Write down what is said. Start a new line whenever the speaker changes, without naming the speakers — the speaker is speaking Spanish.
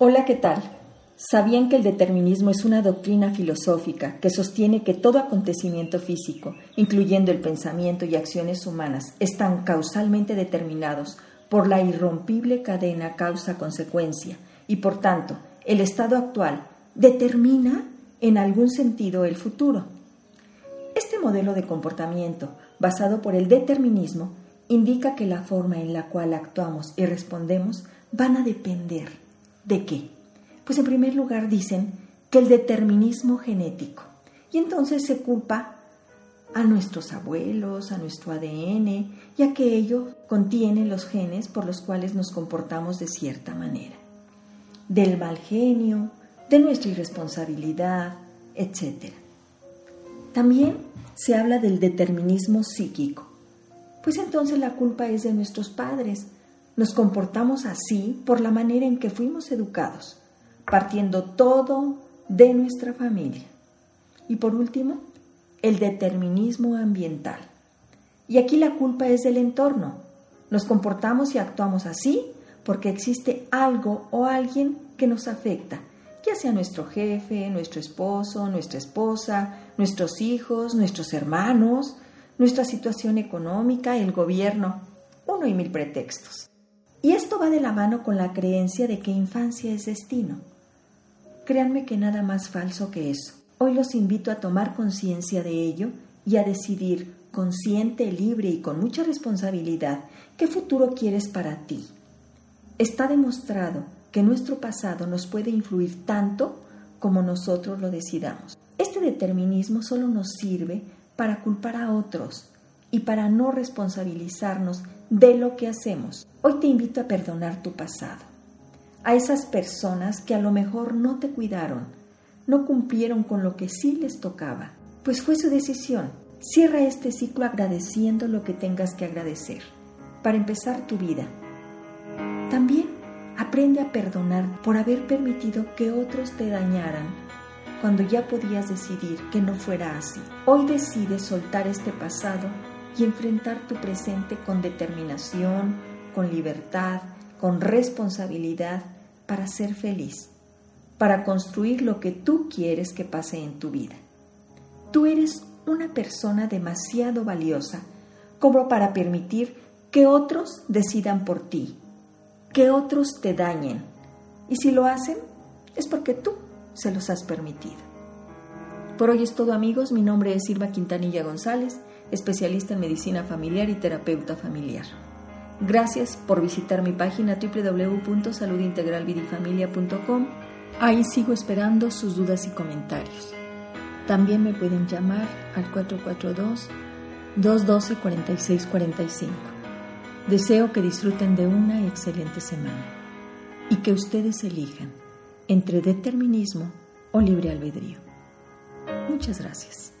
Hola, ¿qué tal? ¿Sabían que el determinismo es una doctrina filosófica que sostiene que todo acontecimiento físico, incluyendo el pensamiento y acciones humanas, están causalmente determinados por la irrompible cadena causa-consecuencia y por tanto el estado actual determina en algún sentido el futuro? Este modelo de comportamiento, basado por el determinismo, indica que la forma en la cual actuamos y respondemos van a depender de qué. Pues en primer lugar dicen que el determinismo genético. Y entonces se culpa a nuestros abuelos, a nuestro ADN, ya que ello contiene los genes por los cuales nos comportamos de cierta manera. Del mal genio, de nuestra irresponsabilidad, etc. También se habla del determinismo psíquico, pues entonces la culpa es de nuestros padres. Nos comportamos así por la manera en que fuimos educados, partiendo todo de nuestra familia. Y por último, el determinismo ambiental. Y aquí la culpa es del entorno. Nos comportamos y actuamos así porque existe algo o alguien que nos afecta, ya sea nuestro jefe, nuestro esposo, nuestra esposa, nuestros hijos, nuestros hermanos, nuestra situación económica, el gobierno, uno y mil pretextos. Y esto va de la mano con la creencia de que infancia es destino. Créanme que nada más falso que eso. Hoy los invito a tomar conciencia de ello y a decidir consciente, libre y con mucha responsabilidad qué futuro quieres para ti. Está demostrado que nuestro pasado nos puede influir tanto como nosotros lo decidamos. Este determinismo solo nos sirve para culpar a otros y para no responsabilizarnos de lo que hacemos. Hoy te invito a perdonar tu pasado, a esas personas que a lo mejor no te cuidaron, no cumplieron con lo que sí les tocaba, pues fue su decisión. Cierra este ciclo agradeciendo lo que tengas que agradecer para empezar tu vida. También aprende a perdonar por haber permitido que otros te dañaran cuando ya podías decidir que no fuera así. Hoy decides soltar este pasado y enfrentar tu presente con determinación, con libertad, con responsabilidad para ser feliz, para construir lo que tú quieres que pase en tu vida. Tú eres una persona demasiado valiosa como para permitir que otros decidan por ti, que otros te dañen. Y si lo hacen, es porque tú se los has permitido. Por hoy es todo amigos, mi nombre es Silva Quintanilla González, especialista en medicina familiar y terapeuta familiar. Gracias por visitar mi página www.saludintegralvidifamilia.com. Ahí sigo esperando sus dudas y comentarios. También me pueden llamar al 442-212-4645. Deseo que disfruten de una excelente semana y que ustedes elijan entre determinismo o libre albedrío. Muchas gracias.